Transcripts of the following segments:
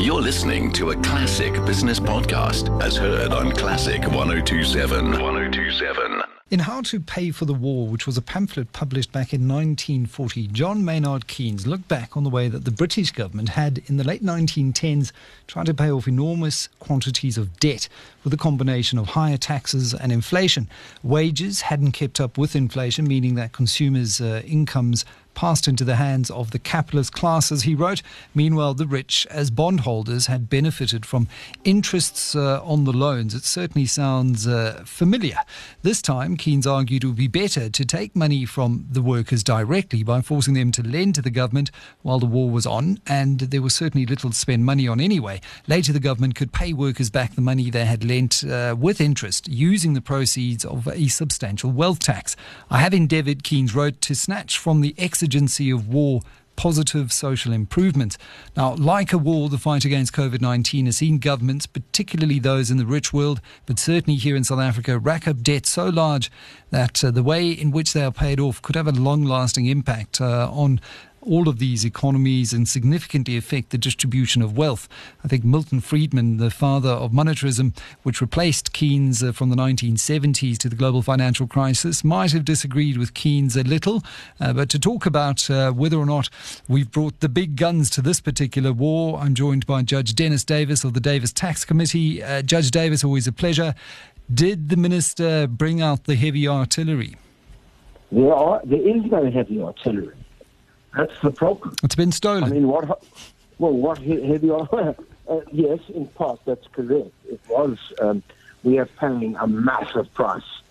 You're listening to a classic business podcast as heard on Classic 1027. 1027. In How to Pay for the War, which was a pamphlet published back in 1940, John Maynard Keynes looked back on the way that the British government had, in the late 1910s, tried to pay off enormous quantities of debt with a combination of higher taxes and inflation. Wages hadn't kept up with inflation, meaning that consumers' uh, incomes passed into the hands of the capitalist classes, he wrote. Meanwhile, the rich, as bondholders, had benefited from interests uh, on the loans. It certainly sounds uh, familiar. This time, Keynes argued it would be better to take money from the workers directly by forcing them to lend to the government while the war was on, and there was certainly little to spend money on anyway. Later, the government could pay workers back the money they had lent uh, with interest using the proceeds of a substantial wealth tax. I have endeavoured, Keynes wrote, to snatch from the exit exigency of war positive social improvement. Now, like a war, the fight against COVID 19 has seen governments, particularly those in the rich world, but certainly here in South Africa, rack up debt so large that uh, the way in which they are paid off could have a long lasting impact uh, on all of these economies and significantly affect the distribution of wealth. I think Milton Friedman, the father of monetarism, which replaced Keynes uh, from the 1970s to the global financial crisis, might have disagreed with Keynes a little. Uh, but to talk about uh, whether or not we've brought the big guns to this particular war, I'm joined by Judge Dennis Davis of the Davis Tax Committee. Uh, Judge Davis, always a pleasure. Did the minister bring out the heavy artillery? There, are, there is no heavy artillery. That's the problem. It's been stolen. I mean, what? Well, what heavy are? Uh, yes, in part, that's correct. It was. Um, we are paying a massive price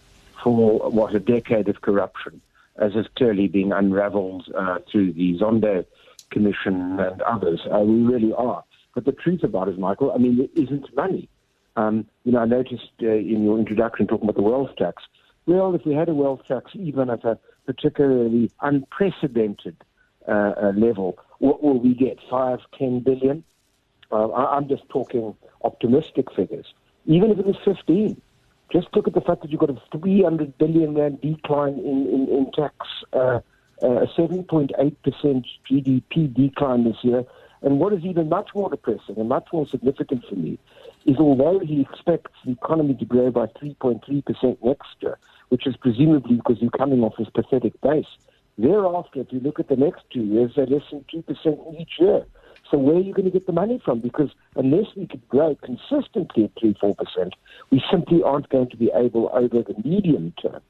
for what a decade of corruption, as is clearly being unravelled uh, through the Zondo Commission and others. Uh, we really are. But the truth about it, Michael, I mean, there isn't money. Um, you know, I noticed uh, in your introduction talking about the wealth tax. Well, if we had a wealth tax, even at a particularly unprecedented uh, uh, level, what will we get? Five, ten billion? Uh, I'm just talking optimistic figures. Even if it was 15, just look at the fact that you've got a 300 billion rand decline in, in, in tax, uh, uh, a 7.8% GDP decline this year. And what is even much more depressing and much more significant for me is although he expects the economy to grow by 3.3% next year, which is presumably because you're coming off this pathetic base, Thereafter, if you look at the next two years, they're less than 2% each year. So where are you going to get the money from? Because unless we could grow consistently at 3 4%, we simply aren't going to be able, over the medium term,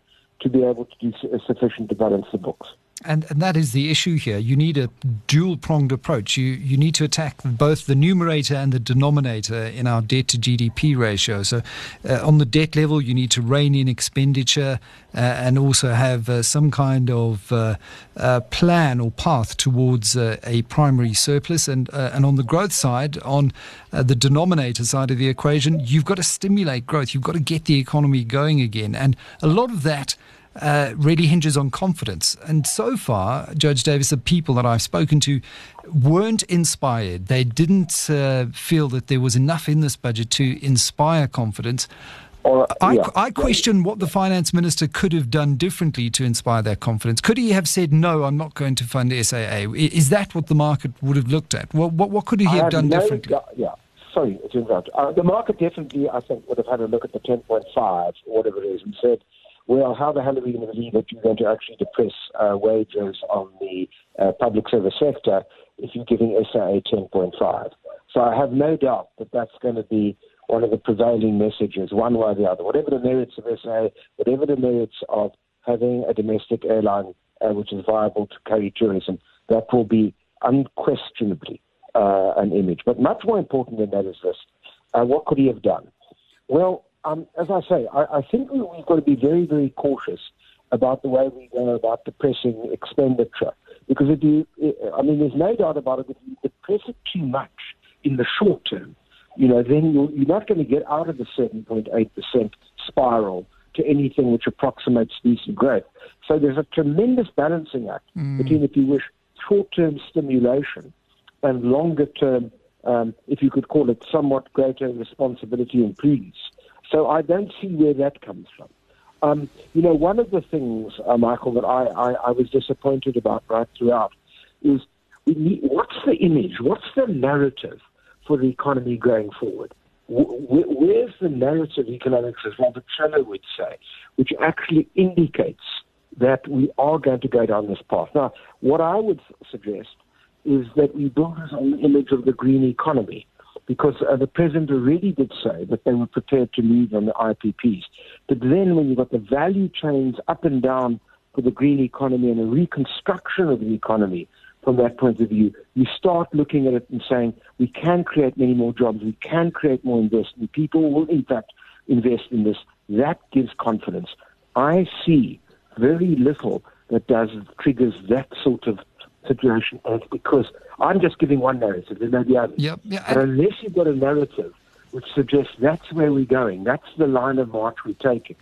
to be able to do sufficient to balance the books. And, and that is the issue here. You need a dual pronged approach. You, you need to attack both the numerator and the denominator in our debt to GDP ratio. So, uh, on the debt level, you need to rein in expenditure uh, and also have uh, some kind of uh, uh, plan or path towards uh, a primary surplus. And, and on the growth side, on the denominator side of the equation, you've got to stimulate growth. You've got to get the economy going again. And a lot of that uh, really hinges on confidence. And so far, Judge Davis, the people that I've spoken to weren't inspired. They didn't uh, feel that there was enough in this budget to inspire confidence. Or, I, yeah. I question what the finance minister could have done differently to inspire that confidence. Could he have said, no, I'm not going to fund SAA? Is that what the market would have looked at? What, what, what could he have, have done no, differently? Yeah, sorry, uh, the market definitely, I think, would have had a look at the 10.5 or whatever it is and said, well, how the hell are we going to believe that you're going to actually depress uh, wages on the uh, public service sector if you're giving SAA 10.5? So I have no doubt that that's going to be one of the prevailing messages, one way or the other. Whatever the merits of SAA, whatever the merits of having a domestic airline uh, which is viable to carry tourism, that will be unquestionably uh, an image. But much more important than that is this. Uh, what could he have done? Well, um, as I say, I, I think we, we've got to be very, very cautious about the way we go about depressing expenditure. Because if you, I mean, there's no doubt about it, if you depress it too much in the short term, you know, then you're, you're not going to get out of the 7.8% spiral to anything which approximates decent growth. So there's a tremendous balancing act mm. between, if you wish, short term stimulation and longer term, um, if you could call it somewhat greater responsibility and prudence. So I don't see where that comes from. Um, you know, one of the things, uh, Michael, that I, I, I, was disappointed about right throughout is need, what's the image, what's the narrative for the economy going forward? Where's the narrative economics, as Robert Shiller would say, which actually indicates that we are going to go down this path? Now, what I would suggest is that we build on the image of the green economy because uh, the president already did say that they were prepared to move on the IPPs. But then when you've got the value chains up and down for the green economy and a reconstruction of the economy from that point of view, you start looking at it and saying, we can create many more jobs, we can create more investment, people will in fact invest in this. That gives confidence. I see very little that does triggers that sort of situation as because I'm just giving one narrative. There may be others. Yep. Yeah, but unless you've got a narrative which suggests that's where we're going, that's the line of march we're taking.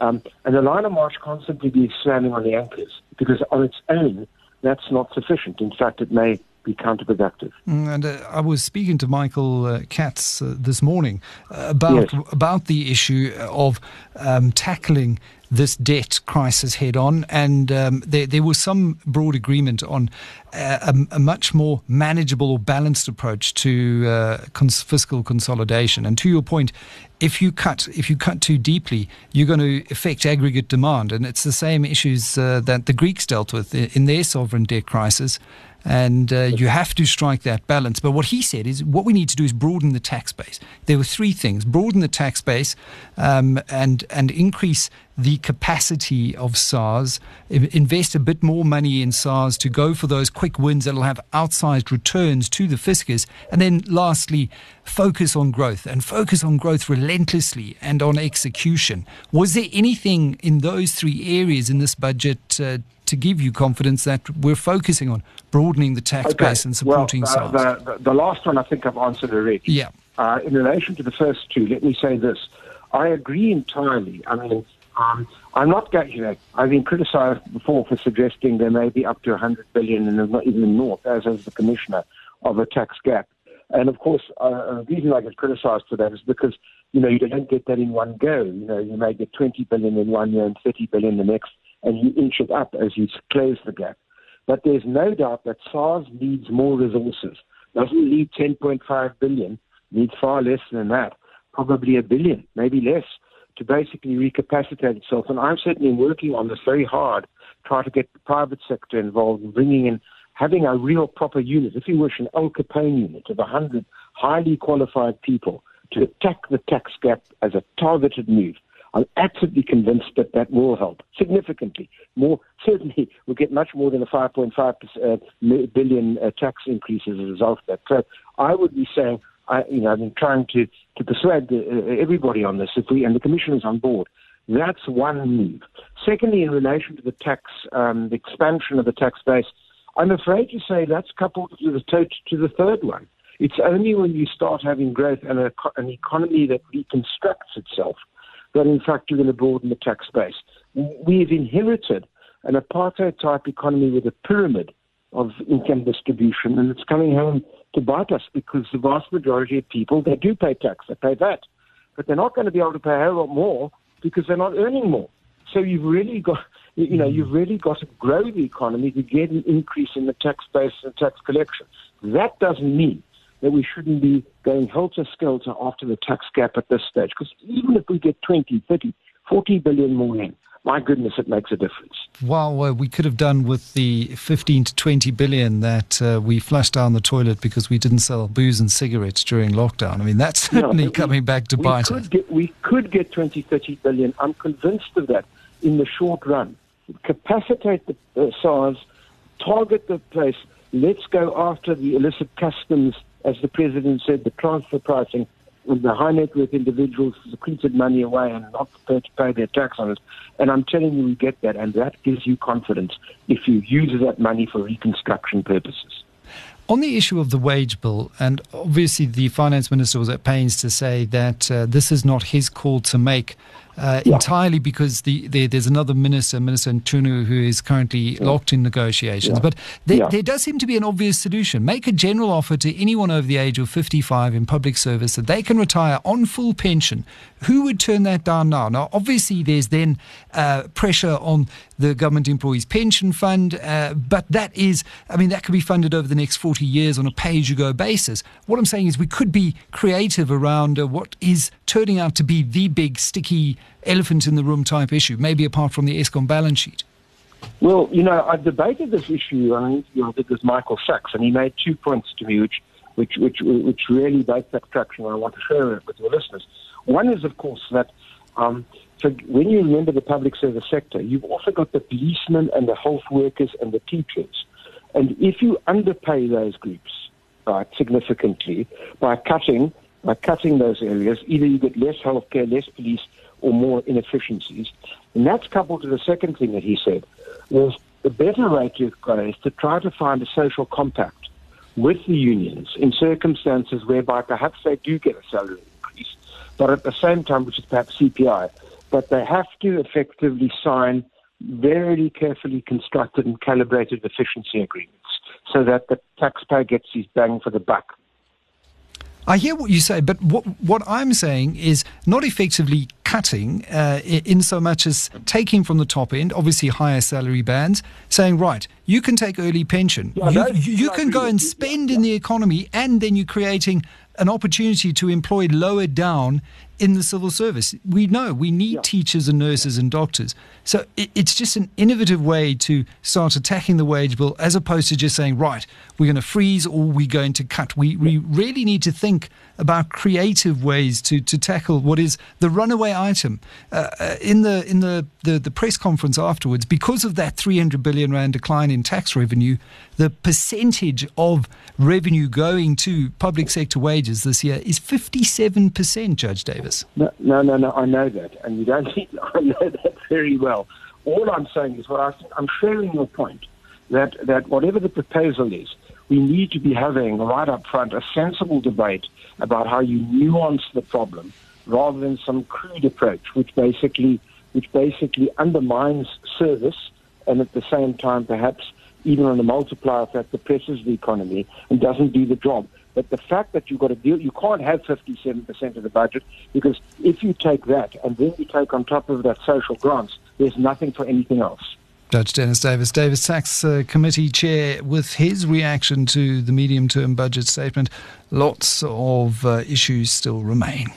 Um, and the line of march simply be slamming on the anchors because on its own, that's not sufficient. In fact, it may be counterproductive. Mm, and uh, I was speaking to Michael uh, Katz uh, this morning about yes. about the issue of um, tackling this debt crisis head on, and um, there, there, was some broad agreement on a, a, much more manageable or balanced approach to uh, cons- fiscal consolidation. And to your point, if you cut if you cut too deeply, you're going to affect aggregate demand, and it's the same issues uh, that the Greeks dealt with in their sovereign debt crisis and uh, you have to strike that balance. But what he said is what we need to do is broaden the tax base. There were three things: broaden the tax base um, and and increase the capacity of SARS, invest a bit more money in SARS to go for those quick wins that'll have outsized returns to the fiscus, and then lastly, focus on growth and focus on growth relentlessly and on execution. Was there anything in those three areas in this budget uh, to give you confidence that we're focusing on broadening the tax okay. base and supporting well, uh, the, the, last one I think I've answered already. Yeah. Uh, in relation to the first two, let me say this. I agree entirely. I mean, um, I'm not going, you know, I've been criticized before for suggesting there may be up to 100 billion and not even north, as is the commissioner, of a tax gap. And of course, uh, the reason I get criticized for that is because, you know, you don't get that in one go. You know, you may get 20 billion in one year and 30 billion the next and you inch it up as you close the gap. But there's no doubt that SARS needs more resources. Doesn't need 10.5 billion, needs far less than that, probably a billion, maybe less, to basically recapacitate itself. And I'm certainly working on this very hard, trying to get the private sector involved, in bringing in, having a real proper unit, if you wish, an Al Capone unit of 100 highly qualified people to attack the tax gap as a targeted move. I'm absolutely convinced that that will help significantly. More certainly, we'll get much more than a 5.5 uh, billion uh, tax increase as a result of that. So I would be saying, I, you know, I've been trying to to persuade uh, everybody on this. If we and the commission is on board, that's one move. Secondly, in relation to the tax, um, the expansion of the tax base, I'm afraid to say that's coupled to the to the third one. It's only when you start having growth and a, an economy that reconstructs itself that in fact you're going to broaden the tax base. We've inherited an apartheid type economy with a pyramid of income distribution, and it's coming home to bite us because the vast majority of people they do pay tax, they pay that, but they're not going to be able to pay a whole lot more because they're not earning more. So you've really got, you know, you've really got to grow the economy to get an increase in the tax base and tax collection. That doesn't mean that we shouldn't be going helter skelter after the tax gap at this stage. Because even if we get 20, 30, 40 billion more in, my goodness, it makes a difference. Well, uh, we could have done with the 15 to 20 billion that uh, we flushed down the toilet because we didn't sell booze and cigarettes during lockdown. I mean, that's certainly coming back to bite us. we could get 20, 30 billion. I'm convinced of that in the short run. Capacitate the uh, SARS, target the place. Let's go after the illicit customs as the president said, the transfer pricing when the high net worth individuals secreted money away and not prepared to pay their tax on it. And I'm telling you, we get that, and that gives you confidence if you use that money for reconstruction purposes. On the issue of the wage bill, and obviously the finance minister was at pains to say that uh, this is not his call to make uh, yeah. entirely because the, the, there's another minister, Minister Mchunu, who is currently yeah. locked in negotiations. Yeah. But there, there, does seem to be an obvious solution. Make a general offer to anyone over the age of 55 in public service that they can retire on full pension. Who would turn that down now? Now, obviously, there's then uh, pressure on the government employees pension fund, uh, but that is, I mean, that could be funded over the next 40 years on a pay as you go basis. What I'm saying is we could be creative around uh, what is turning out to be the big sticky elephant in the room type issue, maybe apart from the Eskom balance sheet. Well, you know, I've debated this issue. I think, you know, with Michael Sachs, and he made two points to me, which which which which really both that traction. I want to share it with your listeners. One is, of course, that um, so when you remember the public service sector, you've also got the policemen and the health workers and the teachers. And if you underpay those groups right, significantly by cutting by cutting those areas, either you get less healthcare, less police, or more inefficiencies. And that's coupled to the second thing that he said was the better way to go is to try to find a social compact with the unions in circumstances whereby perhaps they do get a salary increase, but at the same time, which is perhaps CPI, but they have to effectively sign very carefully constructed and calibrated efficiency agreements so that the taxpayer gets his bang for the buck. I hear what you say, but what, what I'm saying is not effectively cutting uh, in so much as taking from the top end, obviously higher salary bands, saying, right, you can take early pension. Yeah, you, you, you can go and spend in the economy, and then you're creating an opportunity to employ lower down in the civil service. We know we need yeah. teachers and nurses and doctors. So it, it's just an innovative way to start attacking the wage bill as opposed to just saying, right, we're going to freeze or we're going to cut. We, we really need to think about creative ways to, to tackle what is the runaway item. Uh, uh in the, in the, the, the press conference afterwards, because of that 300 billion rand decline in tax revenue, the percentage of revenue going to public sector wages this year is 57%, Judge Davis. No, no, no, no. I know that, and you don't. Need, I know that very well. All I'm saying is, what I, I'm sharing your point that that whatever the proposal is, we need to be having right up front a sensible debate about how you nuance the problem, rather than some crude approach, which basically which basically undermines service and at the same time perhaps even on a multiplier effect depresses the economy and doesn't do the job. But the fact that you've got to deal, you can't have 57% of the budget because if you take that and then you take on top of that social grants, there's nothing for anything else. Judge Dennis Davis, Davis Tax uh, Committee Chair, with his reaction to the medium term budget statement, lots of uh, issues still remain.